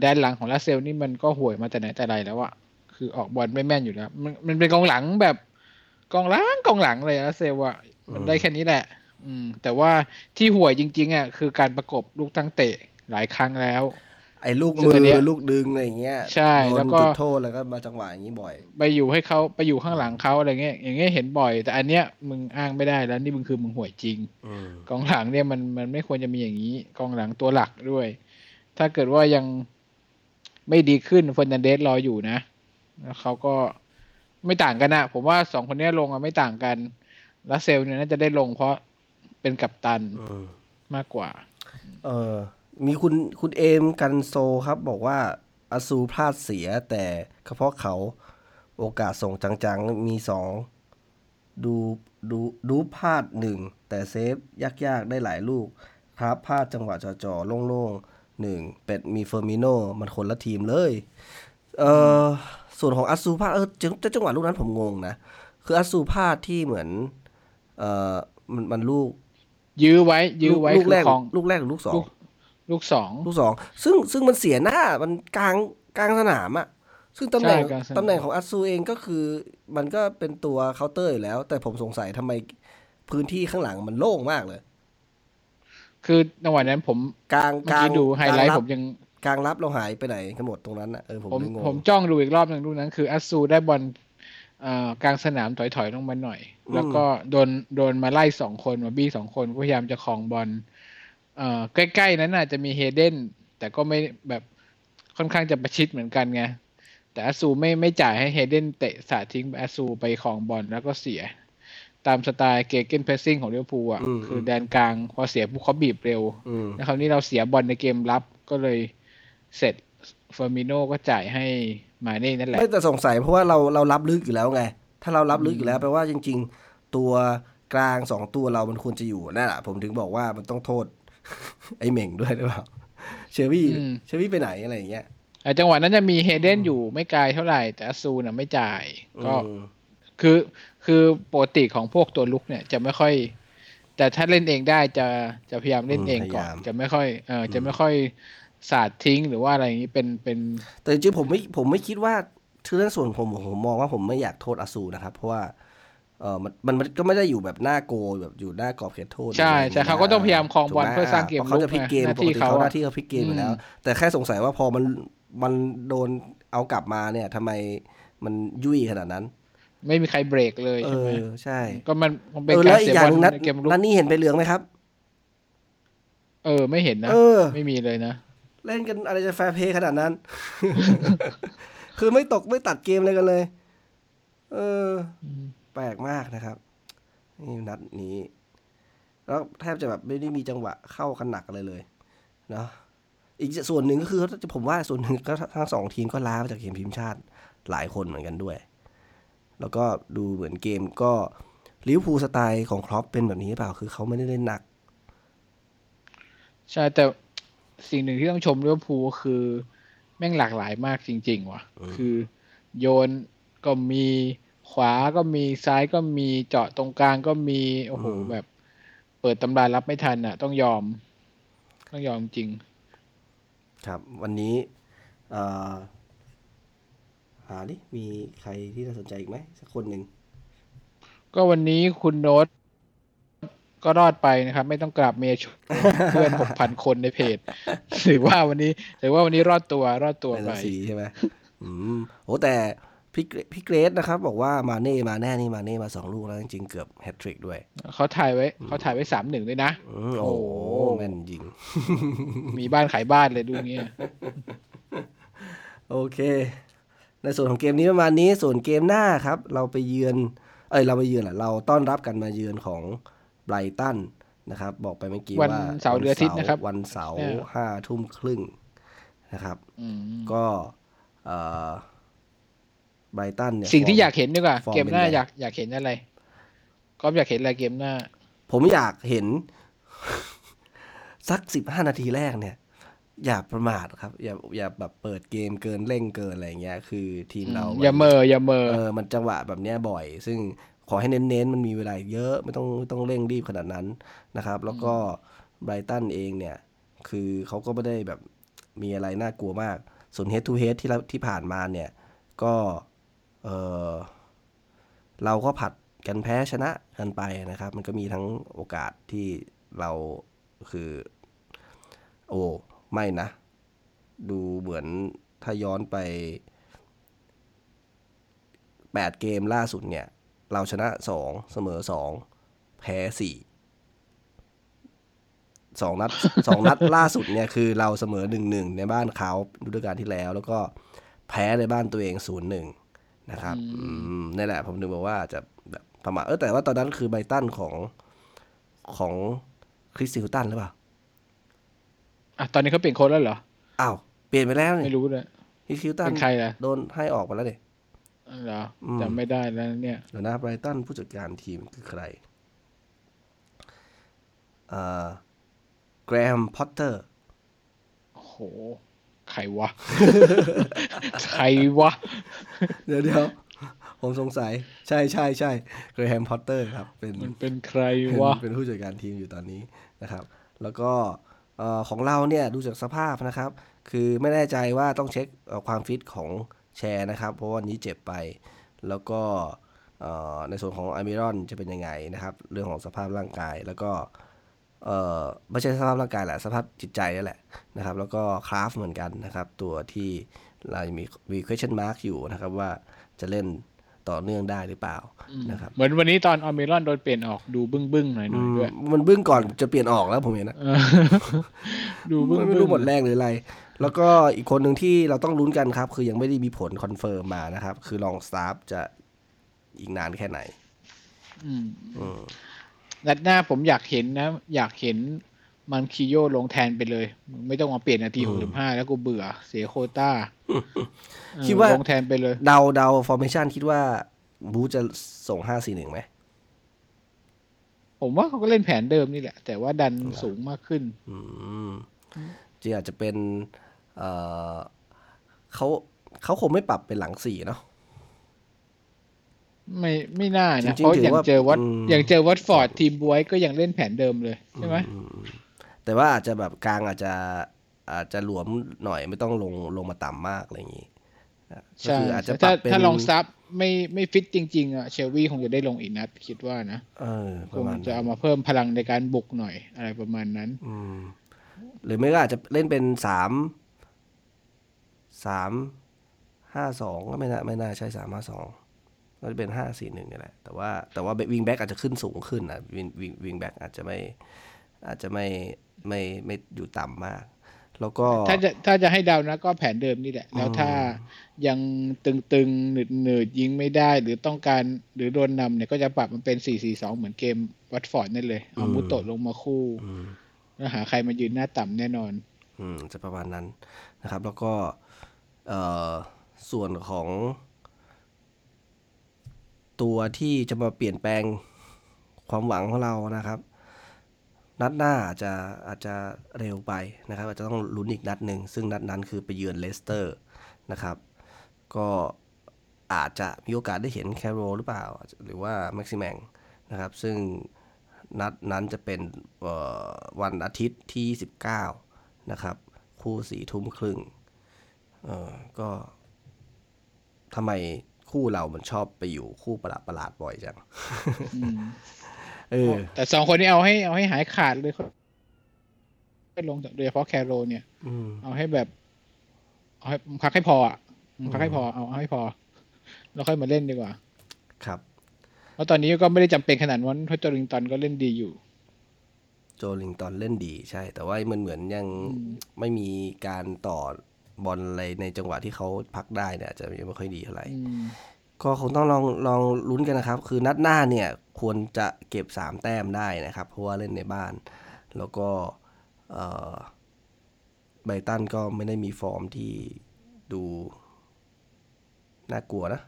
แดนหลังของลาเซลนี่มันก็ห่วยมาแต่ไหนแต่ไรแล้วอะคือออกบอลไม่แม่นอยู่แล้ว มันมันเป็นกองหลังแบบกองหลังกองหลังเลยลาเซลอะมันได้แค่นี้แหละ อืม แต่ว่าที่ห่วยจริง ๆอะคือการประกบลูกตั้งเตะหลายครั้งแล้ว ไอ้ลูกมือลูกดึงอะไรเงี้ยใช่แล้วก็จุดโทษแล้วก็มาจังหวะอย่างนี้บ่อย ไปอยู่ให้เขาไปอยู่ข้างหลังเขาอะไรเงี้ยอย่างเงี้ยเห็นบ่อย แต่อันเนี้ยมึงอ้างไม่ได้แล้วนี่มึงคือมึงห่วยจริงกองหลังเนี่ยมันมันไม่ควรจะมีอย่างนี้กองหลังตัวหลักด้วย ถ้าเกิดว่ายังไม่ดีขึ้นเฟอร์นันเดสรออยู่นะแล้วเขาก็ไม่ต่างกันนะผมว่าสองคนนี้ลงอะไม่ต่างกันลัสเซลเนี่ยน่าจะได้ลงเพราะเป็นกัปตันมากกว่า เออ มีคุณคุณเอมกันโซครับ บอกว่าอาซูพลาดเสียแต่เฉพาะเขาโอกาสส่งจังๆ มีสองดูดูดูพลาดหนึ่งแต่เซฟยากๆ ได้หลายลูก ครับพลาดจังหวะจ่อๆโล่งๆหนึ่งเป็ดมีเฟอร์มิโนมันคนละทีมเลย เออส่วนของอัสูพาเออจังจังหวะลูกนั้นผมงงนะ คืออัสูพาที่เหมือน เออมันมันลูก ยื้อไว้ ยื้อไว้ลูกแรกลูกแรกหรือลูกสอง ลูกสองลูกสองซึ่งซึ่งมันเสียหน้ามันกลางกลางสนามอะซึ่งตำแหน่งตำแหน่งของอัตซูเองก็คือ มันก็เป็นตัวเคาน์เตอร์อยู่แล้ว แต่ผมสงสัยทำไมพื้นที่ข้างหลังมันโล่งมากเลย คือในวันนั้นผมกลางกลางดูไฮไลท์ผมยังกลางรับเราหายไปไหนกันหมดตรงนั้นอะเออผมผมจ้องดูอีกรอบหนึ่งดูนั้น คืออัตซูได้บอลกลางสนามถอยๆลงมาหน่อย แล้วก็โดนโดนมาไล่สองคนมาบี้สองคนพยายามจะครองบอล ใกล้ๆนั้นอาจจะมีเฮเดนแต่ก็ไม่แบบค่อนข้างจะประชิดเหมือนกันไง แต่อัตซูไม่ไม่จ่ายให้เฮเดนเตะสาทิ้งอัตซูไปครองบอลแล้วก็เสีย ตามสไตล์ gegenpressing ของลิเวอร์พูลอะ คือแดนกลางพอเสียปุ๊บเขาบีบเร็วแล้วคราวนี้เราเสียบอลในเกมรับก็เลยเสร็จเฟอร์มิโน่ก็จ่ายให้มาเน่นั่นแหละ ไม่แต่สงสัยเพราะว่าเราเรารับลึกอยู่แล้วไง ถ้าเรารับลึกอยู่แล้วแปลว่าจริง ๆ ตัวกลางสองตัวเรามันควรจะอยู่นั่นแหละผมถึงบอกว่ามันต้องโทษ ไอ้เหม่งด้วยหรือเปล่าเชอรี่เชอรี่ไปไหนอะไรอย่างเงี้ยจังหวะนั้นจะมีเฮเดนอยู่ไม่ไกลเท่าไหร่ แต่ซูน่ะไม่จ่าย ก็คือคือปกติของพวกตัวลุกเนี่ยจะไม่ค่อย แต่ถ้าเล่นเองได้จะจะพยายามเล่นเองก่อน จะไม่ค่อยเออจะไม่ค่อยสาดทิ้งหรือว่าอะไรอย่างนี้เป็นเป็น แต่จริงผมไม่ผมไม่คิดว่าคือเรื่องส่วนผมผมมองว่าผมไม่อยากโทษอาซูนะครับ เพราะว่า เออมันมันก็ไม่ได้อยู่แบบหน้าโกแบบอยู่หน้ากรอบเขตโทษ ใช่ใช่เขาก็ต้องพยายามคลองบอลเพื่อสร้างเกมเขาจะพลิกเกมปกติเขาหน้าที่เขาพลิกเกมอยู่แล้ว แต่แค่สงสัยว่าพอมันมันโดนเอากลับมาเนี่ยทำไมมันยุ่ยขนาดนั้น ไม่มีใครเบรกเลยใช่ไหมใช่ ก็มันเป็นการเสียบอลในเกมลุกนั่นนี่เห็นไปเหลืองไหมครับ เออ ไม่เห็นนะไม่มีเลยนะเล่นกันอะไรจะแฟร์เพย์ขนาดนั้น คือไม่ตกไม่ตัดเกมเลยกันเลย เออ แปลกมากนะครับ นี่นัดนี้ แล้วแทบจะแบบไม่ได้มีจังหวะเข้ากันหนักเลยเลยเนาะอีกส่วนหนึ่งก็คือผมว่าส่วนหนึ่งก็ทั้งสองทีมก็ล้ามาจากเกมทีมชาติหลายคนเหมือนกันด้วย แล้วก็ดูเหมือนเกมก็ลิเวอร์พูลสไตล์ของครอปเป็นแบบนี้หรือเปล่าคือเขาไม่ได้เล่นหนัก ใช่แต่สิ่งหนึ่งที่ต้องชมลิเวอร์พูลคือ แม่งหลากหลายมากจริง ๆ ว่ะ คือ โยนก็มี ขวาก็มีซ้ายก็มีเจาะตรงกลางก็มีโอ้โหแบบ เปิดตำรารับไม่ทันอะ ต้องยอม ต้องยอมจริง ครับ วันนี้าดิมีใครที่น่าสนใจอีกไหมสักคนหนึ่ง ก็วันนี้คุณโน้ตก็รอดไปนะครับ ไม่ต้องกราบเมชเพื่อนหกพันคนในเพจถือว่าวันนี้ถือว่าวันนี้รอดตัวรอดตัวไปสีใช่ไหมอืมโอ้แต่ พี่พี่เกรซนะครับ บอกว่ามาเน่มาแน่นี่มาเน่มาสองลูกแล้วจริงๆเกือบแฮตทริกด้วยเขาถ่ายไว้เขาถ่ายไว้สามหนึ่งด้วยนะโอ้แม่นจริง มีบ้านขายบ้านเลยดูเงี้ยโอเค ในส่วนของเกมนี้ประมาณนี้ส่วนเกมหน้าครับ เราไปเยือน เอ้ยเราไปเยือนแหละเราต้อนรับกันมาเยือนของไบรตันนะครับ บอกไปเมื่อกี้วันว่าเสาร์หรืออาทิตย์นะครับ วันเสาร์เออห้าทุ่มครึ่งนะครับอืมก็เอ่อ ไบรตันเนี่ยสิ่งที่ฟร์มอยากเห็นดีกว่าฟอร์มเกมหน้าเป็นไงอยากอยากเห็นอะไรก็อยากเห็นอะไรเกมหน้า ผมอยากเห็น สักสิบห้านาทีแรกเนี่ย อย่าประมาทครับ อย่าอย่าแบบเปิดเกมเกินเร่งเกินอะไรเงี้ย คือทีมเราอย่าเหม่ออย่าเหม่อเออมันจังหวะแบบเนี้ยบ่อย ซึ่งขอให้เน้นๆ มันมีเวลาเยอะไม่ต้องไม่ต้องเร่งรีบขนาดนั้นนะครับ แล้วก็ไบรตันเองเนี่ย คือเขาก็ไม่ได้แบบมีอะไรน่ากลัวมาก ส่วน head to head ที่เราที่ผ่านมาเนี่ย ก็ เออเราก็ผัดกันแพ้ชนะกันไปนะครับ มันก็มีทั้งโอกาสที่เราคือ โอ้ไม่นะ ดูเหมือนถ้าย้อนไปแปดเกมล่าสุดเนี่ย เราชนะสองเสมอสองแพ้สี่สองนัดสองนัดล่าสุดเนี่ยคือเราเสมอหนึ่งหนึ่งในบ้านเขาฤดูกาลที่แล้ว แล้วก็แพ้ในบ้านตัวเองศูนย์หนึ่ง นะครับอืมนี่แหละผมนึกบอกว่าจะแบบประมาณเออแต่ว่าตอนนั้นคือไบรตันของของคริสติลตันหรือเปล่าอะตอนนี้เขาเปลี่ยนโค้ชแล้วเหรออ้าวเปลี่ยนไปแล้วนี่ไม่รู้เลยคริสติลตันเป็นใครล่ะโดนให้ออกมาแล้วเนี่ยอ๋อเหรออืมจำไม่ได้แล้วเนี่ยเดี๋ยวนะไบรตันผู้จัดการทีมคือใครเอ่อแกรมพอตเตอร์โอ้โห ใครวะ ใครวะ เดี๋ยวเดี๋ยวผมสงสัย ใช่ใช่ใช่แกรมพอตเตอร์ครับ เป็นมันเป็นใครเป็นวะ เป็นผู้จัดการทีมอยู่ตอนนี้นะครับ แล้วก็เอ่อของเราเนี่ยดูจากสภาพนะครับ คือไม่แน่ใจว่าต้องเช็คเอ่อความฟิตของแชร์นะครับ เพราะว่าวันนี้เจ็บไป แล้วก็เอ่อในส่วนของอามิรอนจะเป็นยังไงนะครับ เรื่องของสภาพร่างกายแล้วก็ เอ่อไม่ใช่สภาพร่างกายแหละสภาพจิตใจนั่นแหละนะครับ แล้วก็คราฟเหมือนกันนะครับ ตัวที่เรายังมีมี question mark อยู่นะครับ ว่าจะเล่นต่อเนื่องได้หรือเปล่านะครับเหมือนวันนี้ตอนอัลมิรอนโดนเปลี่ยนออกดูบึ้งบึ้งๆหน่อยหน่อยด้วยมันบึ้งก่อนจะเปลี่ยนออกแล้วผมเห็นนะเออดูบึ้งไม่บึ้รู้งหมดแรงหรืออะไร แล้วก็อีกคนหนึ่งที่เราต้องลุ้นกันครับ คือยังไม่ได้มีผล confirm มานะครับ คือลองสตาฟจะอีกนานแค่ไหน อืมอืม นัดหน้าผมอยากเห็นนะ อยากเห็นมันกิโยลงแทนไปเลย ไม่ต้องมาเปลี่ยนนาทีหกสิบห้าแล้วกูเบื่อ เสียโควต้าเออคิดว่าลงแทนไปเลย เดาเดา formation คิดว่า บูจะส่งห้าสี่หนึ่งไหม ผมว่าเขาก็เล่นแผนเดิมนี่แหละ แต่ว่าดันสูงมากขึ้นอืมจริงอาจจะเป็น เอ่อเขาเขาคงไม่ปรับเป็นหลังสี่เนาะ ไม่ไม่น่าจรินะงๆเพราะถืออย่างว่าเจอวัดอืมอย่างเจอวัดฟอร์ดทีมบวยก็ยังเล่นแผนเดิมเลยใช่ไหมแต่ว่าอาจจะแบบกลางอาจจะอาจจะหลวมหน่อยไม่ต้องลงลงมาต่ำมากอะไรอย่างนี้ก็ใช่คืออาจจะปถ้ารับเป็นถ้าลองซับไม่ไม่ฟิตจริง ๆอะเชลวีคงจะได้ลงอีกนัดคิดว่านะเออปคระงมาณจะนั้นเอามาเพิ่มพลังในการบุกหน่อยอะไรประมาณนั้นอืมหรือไม่ก็อาจจะเล่นเป็นสามสามห้าสองก็ไม่น่าไม่น่าใช่สามห้าสอง ก็จะเป็นห้าสี่หนึ่งนี่แหละแต่ว่าแต่ว่าวิงแบ็กอาจจะขึ้นสูงขึ้นนะวิงวิงวิงแบ็กอาจจะไม่อาจจะไม่ไม่ไม่อยู่ต่ำมาก แล้วก็ถ้าจะถ้าจะให้เดานะก็แผนเดิมนี่แหละ แล้วถ้ายังตึงๆหนืดหนืดๆยิงไม่ได้ หรือต้องการหรือโดนนำเนี่ยก็จะปรับมันเป็น4-4-2เหมือนเกมวัตฟอร์ดนั่นเลย เอามุโตะลงมาคู่อืมแล้วหาใครมายืนหน้าต่ำแน่นอน อืมจะประมาณนั้นนะครับ แล้วก็เอ่อส่วนของ ตัวที่จะมาเปลี่ยนแปลงความหวังของเรานะครับ นัดหน้าอาจจะอาจจะเร็วไปนะครับ อาจจะต้องลุ้นอีกนัดหนึ่งซึ่งนัดนั้นคือไปเยือนเลสเตอร์นะครับ ก็อาจจะมีโอกาสได้เห็นแคร์โรลล์หรือเปล่า หรือว่าแม็กซิแมงนะครับ ซึ่งนัดนั้นจะเป็นวันอาทิตย์ที่ 19 นะครับ คู่สี่ทุ่มครึ่งเออก็ทำไม คู่เรามันชอบไปอยู่คู่ประหลาดประหลาดๆบ่อยจังอืมเออ แต่สองคนนี้เอาให้เอาให้หายขาดเลยเขาไม่ลงโดยเฉพาะแคโรเนี่ยอืมเอาให้แบบเอาให้พักให้พออะพักให้พอเอาเอาให้พอ แล้วค่อยมาเล่นดีกว่า ครับเพราะตอนนี้ก็ไม่ได้จำเป็นขนาดนั้นเพราะจอริงตันก็เล่นดีอยู่ โจลิงตันเล่นดีใช่ แต่ว่ามันเหมือนยังไม่มีการต่อ บอลอะไรในจังหวะที่เขาพักได้เนี่ยอาจจะยังไม่ค่อยดีเท่าไหร่อืมก็คงต้องลองลองลุ้นกันนะครับ คือนัดหน้าเนี่ยควรจะเก็บสามแต้มได้นะครับ เพราะว่าเล่นในบ้าน แล้วก็ไบตันก็ไม่ได้มีฟอร์มที่ดูน่ากลัวนะ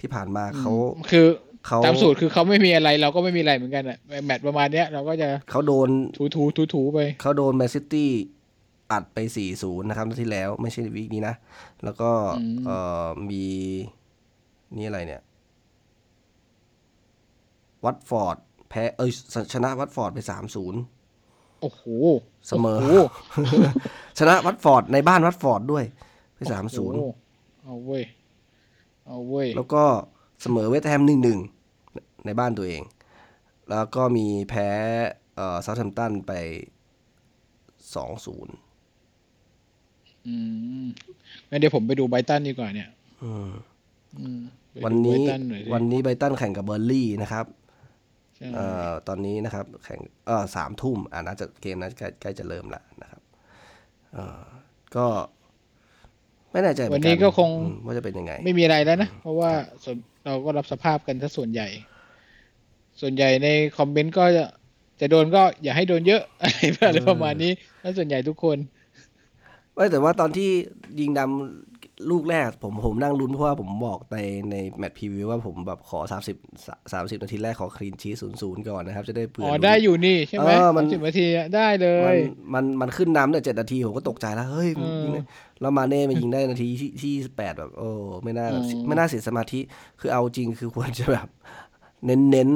ที่ผ่านมาเขาคือเขาตามสูตรคือเขาไม่มีอะไรเราก็ไม่มีอะไรเหมือนกันอะแมตช์ประมาณเนี้ยเราก็จะเขาโดนถูถูถูถูไปเขาโดนแมนซิตี้ อัดไปสี่ศูนย์นะครับที่แล้วไม่ใช่วีคนี้นะ แล้วก็เอ่อมีนี่อะไรเนี่ย วัตฟอร์ดแพ้เออชนะวัตฟอร์ดไปสามศูนย์โอ้โห เสมอ ชนะวัตฟอร์ดในบ้านวัตฟอร์ดด้วย ไปสามศูนย์เอาเว้ย เอาเว้ย แล้วก็เสมอเวสต์แฮมหนึ่งหนึ่งในบ้านตัวเอง แล้วก็มีแพ้เอ่อเซาท์แฮมป์ตันไปสองศูนย์ อืมงั้นเดี๋ยวผมไปดูไบตันดีกว่าเนี่ยวันนี้วันนี้ไบตันแข่งกับเบอร์ลี่นะครับเอ่อตอนนี้นะครับ แข่งเออสามทุ่มอ่าน่าจะเกมนั้นใกล้ใกล้จะเริ่มละนะครับเออก็ ไม่แน่ใจวันนี้ก็คงว่าจะเป็นยังไง ไม่มีอะไรแล้วนะ เพราะว่าเราก็รับสภาพกันถ้าส่วนใหญ่ ส่วนใหญ่ในคอมเมนต์ก็จะจะโดนก็อย่าให้โดนเยอะอะไรประมาณนี้ถ้าส่วนใหญ่ทุกคน ไม่แต่ว่าตอนที่ยิงดำลูกแรก ผมผมนั่งลุ้นเพราะว่าผมบอกในในแมตช์พรีวิวว่าผมแบบขอ 30 30 นาทีแรกขอคลีนชีสศูนย์ก่อนนะครับ จะได้เผื่ออ๋อ ได้อยู่นี่ใช่ไหมมันสิบนาทีได้เลย มันมันขึ้นน้ำเนี่ยเจ็ดนาทีผมก็ตกใจแล้ว เฮ้ยแล้วมาเน่มายิงได้นาทีที่ที่แปดแบบโอ้ไม่น่าไม่น่าเสียสมาธิคือเอาจริงคือควรจะแบบ เน้นเน้น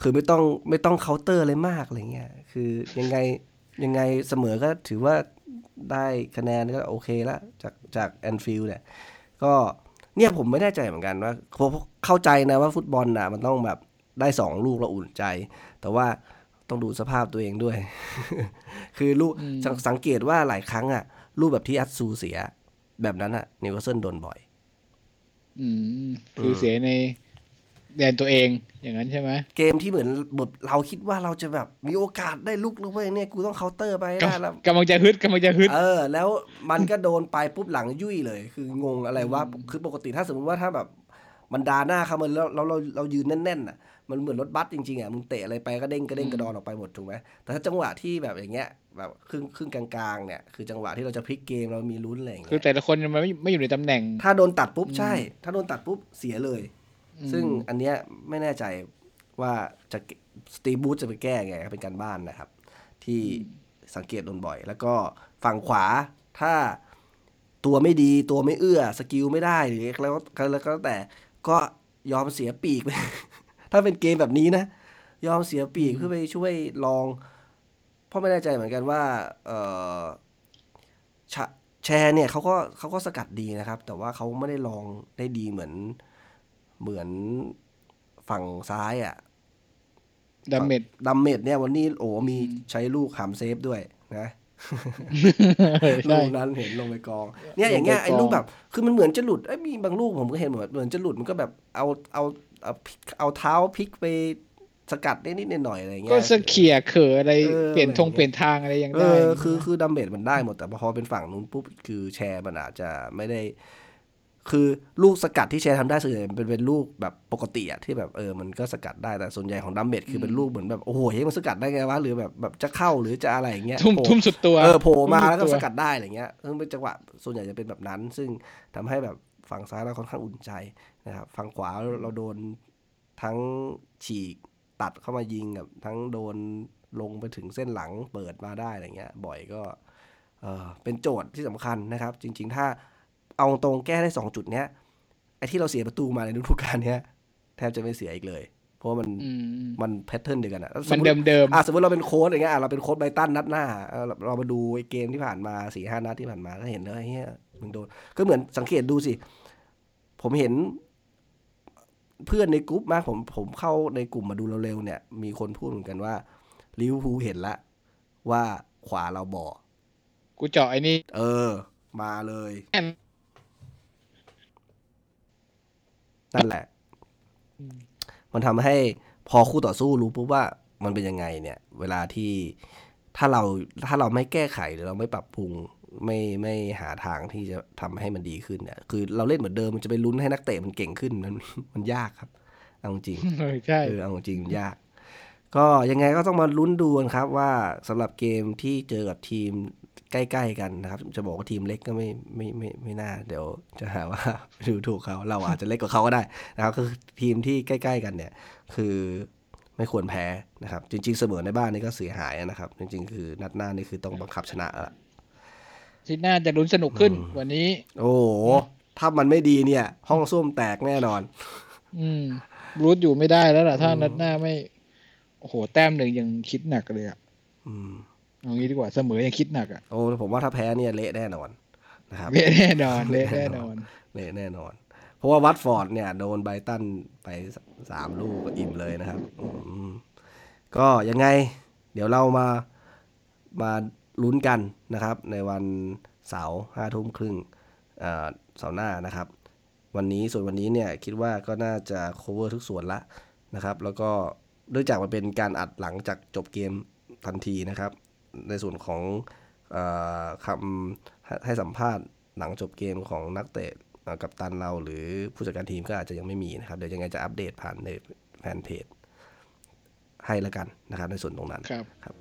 คือไม่ต้องไม่ต้องเคาน์เตอร์อะไรมากอะไรเงี้ยคือยังไงยังไงเสมอก็ถือว่า ได้คะแนนก็โอเคแล้วจากจากแอนฟิลด์เนี่ยก็เนี่ยผมไม่แน่ใจเหมือนกันว่าผมเข้าใจนะว่าฟุตบอลน่ะมันต้องแบบได้สองลูกเราอุ่นใจ แต่ว่าต้องดูสภาพตัวเองด้วย คือลูกสังเกตว่าหลายครั้งอะลูกแบบที่อัตซูเสีย แบบนั้นอะนิวคาสเซิลโดนบ่อย อืมคือเสียใน แดนตัวเองอย่างนั้นใช่ไหมเกมที่เหมือนแบบเราคิดว่าเราจะแบบมีโอกาสได้ลุ้นแล้วเว้ยเนี่ยกูต้องเคาน์เตอร์ไปแล้วกำลังจะฮึดกำลังจะฮึดเออ แล้วมันก็โดนไปปุ๊บหลังยุ่ยเลย คืองงอะไรว่าคือปกติถ้าสมมติว่าถ้าแบบมันดาหน้าเข้ามาแล้วเราเราเรายืนแน่นๆอะมันเหมือนรถบัสจริงๆอะมึงเตะอะไรไปก็เด้งกระเด้งกระดอนออกไปหมดถูกไหมแต่ถ้าจังหวะที่แบบอย่างเงี้ยแบบครึ่งครึ่งกลางๆเนี่ยคือจังหวะที่เราจะพลิกเกมเรามีลุ้นอะไรอย่างเงี้ยคือแต่ละคนมันไม่ไม่อยู่ในตำแหน่ง ถ้าโดนตัดปุ๊บใช่ ถ้าโดนตัดปุ๊บเสียเลย ซึ่งอันเนี้ยไม่แน่ใจว่าจะสตีบูธจะไปแก้ไงเป็นการบ้านนะครับ ที่สังเกตโดนบ่อย แล้วก็ฝั่งขวาถ้าตัวไม่ดีตัวไม่เอื้อสกิลไม่ได้หรือแล้วแล้วก็แต่ก็ยอมเสียปีกไปถ้าเป็นเกมแบบนี้นะ ยอมเสียปีกเพื่อไปช่วยลองเพราะไม่แน่ใจเหมือนกันว่าเออแชร์เนี่ยเขาก็เขาก็สกัดดีนะครับ แต่ว่าเขาไม่ได้ลองได้ดีเหมือน เหมือนฝั่งซ้ายอะดัมเมดดัมเมดเนี่ยวันนี้โอ้มีใช้ลูกหามเซฟด้วยนะลูกนั้นเห็นลงไปกอง เนี่ยอย่างเงี้ยไอ้ลูกแบบ คือมันเหมือนจะหลุดไอ้มีบางลูกผมก็เห็นเหมือนเหมือนจะหลุดมันก็แบบเอาเอาเอาเอาเท้าพลิกไปสกัดได้นิดหน่อยอะไรเงี้ยก็สเขี่ยเขออะไรเปลี่ยนทงเปลี่ยนทางอะไรอย่างได้คือคือดัมเบลมันได้หมดแต่พอเป็นฝั่งนู้นปุ๊บคือแชร์มันอาจจะไม่ได้ คือลูกสกัดที่แชร์ทำได้ส่วนใหญ่เป็นเป็นลูกแบบปกติอะที่แบบเออมันก็สกัดได้แต่ส่วนใหญ่ของดัมเบดคือเป็นลูกเหมือนแบบโอ้โหเฮ้ยมันสกัดได้ไงวะหรือแบบแบบจะเข้าหรือจะอะไรอย่างเงี้ยทุ่มทุ่มสุดตัวเออโผล่มาแล้วก็สกัดได้อะไรเงี้ยซึ่งเป็นจังหวะส่วนใหญ่จะเป็นแบบนั้น ซึ่งทำให้แบบฝั่งซ้ายเราค่อนข้างอุ่นใจนะครับฝั่งขวาเราโดนทั้งฉีกตัดเข้ามายิงกับทั้งโดนลงไปถึงเส้นหลังเปิดมาได้อะไรเงี้ย บ่อยก็เออเป็นโจทย์ที่สำคัญนะครับ จริง ๆ ถ้า เอาตรงแก้ได้สองจุดเนี้ยไอ้ที่เราเสียประตูมาในฤดูกาลเนี้ยแทบจะไม่เสียอีกเลย เพราะมันมันแพทเทิร์นเดียวกันอะมันเดิมเดิมอะสมมติเราเป็นโค้ดอย่างเงี้ยเราเป็นโค้ดไบตันนัดหน้า เรามาดูไอ้เกมที่ผ่านมาสี่ห้านัดที่ผ่านมาก็เห็นเลยเฮียมึงโดน ก็เหมือนสังเกตดูสิ ผมเห็นเพื่อนในกลุ่มมากผมผมเข้าในกลุ่มมาดูเร็วๆเนี่ย มีคนพูดเหมือนกันว่าลิเวอร์พูลเห็นละ ว่าขวาเราบ่อกูเจาะไอ้นี่ เออ มาเลย นั่นแหละ มันทำให้พอคู่ต่อสู้รู้ปุ๊บว่ามันเป็นยังไงเนี่ย เวลาที่ถ้าเราถ้าเราไม่แก้ไขหรือเราไม่ปรับปรุงไม่ไม่หาทางที่จะทำให้มันดีขึ้นเนี่ยคือเราเล่นเหมือนเดิมมันจะไปลุ้นให้นักเตะมันเก่งขึ้นมันมันยากครับเอาจริงเออใช่เออเอาจริงยาก ก็ยังไงก็ต้องมาลุ้นดูกันครับว่าสำหรับเกมที่เจอกับทีม ใกล้ๆกันนะครับ จะบอกว่าทีมเล็กก็ไม่ไม่ไม่ไม่น่า เดี๋ยวจะหาว่าดูถูกเขาเราอาจจะเล็กกว่าเขาก็ได้นะครับคือทีมที่ใกล้ ๆ กันเนี่ย คือไม่ควรแพ้นะครับ จริง ๆ เสมอในบ้านนี่ก็เสียหายนะครับ จริง ๆ คือนัดหน้านี่คือต้องบังคับชนะละที่น่าจะลุ้นสนุกขึ้นกวันนี้ โอ้โหถ้ามันไม่ดีเนี่ย ห้องส้วมแตกแน่นอน อืมรูทอยู่ไม่ได้แล้วล่ะ ถ้านัดหน้าไม่ โอ้โห แต้มหนึ่งยังคิดหนักเลยอะอืม เอางี้ดีกว่าเสมอยังคิดหนักอะโอ้ผมว่าถ้าแพ้เนี่ยเละแน่นอนนะครับเละแน่นอนเละแน่นอนเละแน่นอน เพราะว่าวัตฟอร์ดเนี่ยโดนไบรตันไปสามลูกก็อิ่มเลยนะครับอืมก็ยังไง เดี๋ยวเรามามาลุ้นกันนะครับ ในวันเสาร์ห้าทุ่มครึ่งเอ่อเสาร์หน้านะครับ วันนี้ส่วนวันนี้เนี่ยคิดว่าก็น่าจะ cover ทุกส่วนละนะครับ แล้วก็เนื่องจากมันเป็นการอัดหลังจากจบเกมทันทีนะครับ ในส่วนของเออคำให้ให้สัมภาษณ์หลังจบเกมของนักเตะเอ่อกับตันเราหรือผู้จัดการทีมก็อาจจะยังไม่มีนะครับ เดี๋ยวยังไงจะอัปเดตผ่านในแฟนเพจให้แล้วกันนะครับ ในส่วนตรงนั้นครับครับ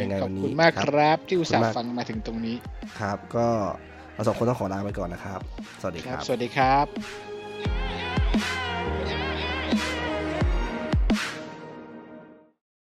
ยังไงขอวับนนี้คุณมากครับครับ ที่อุตส่าขอบคุณมากห์ฟังมาถึงตรงนี้ครับ ก็เราสองคนต้องขอลาไปก่อนนะครับ สวัสดีคครัรับ สวัสดีครับ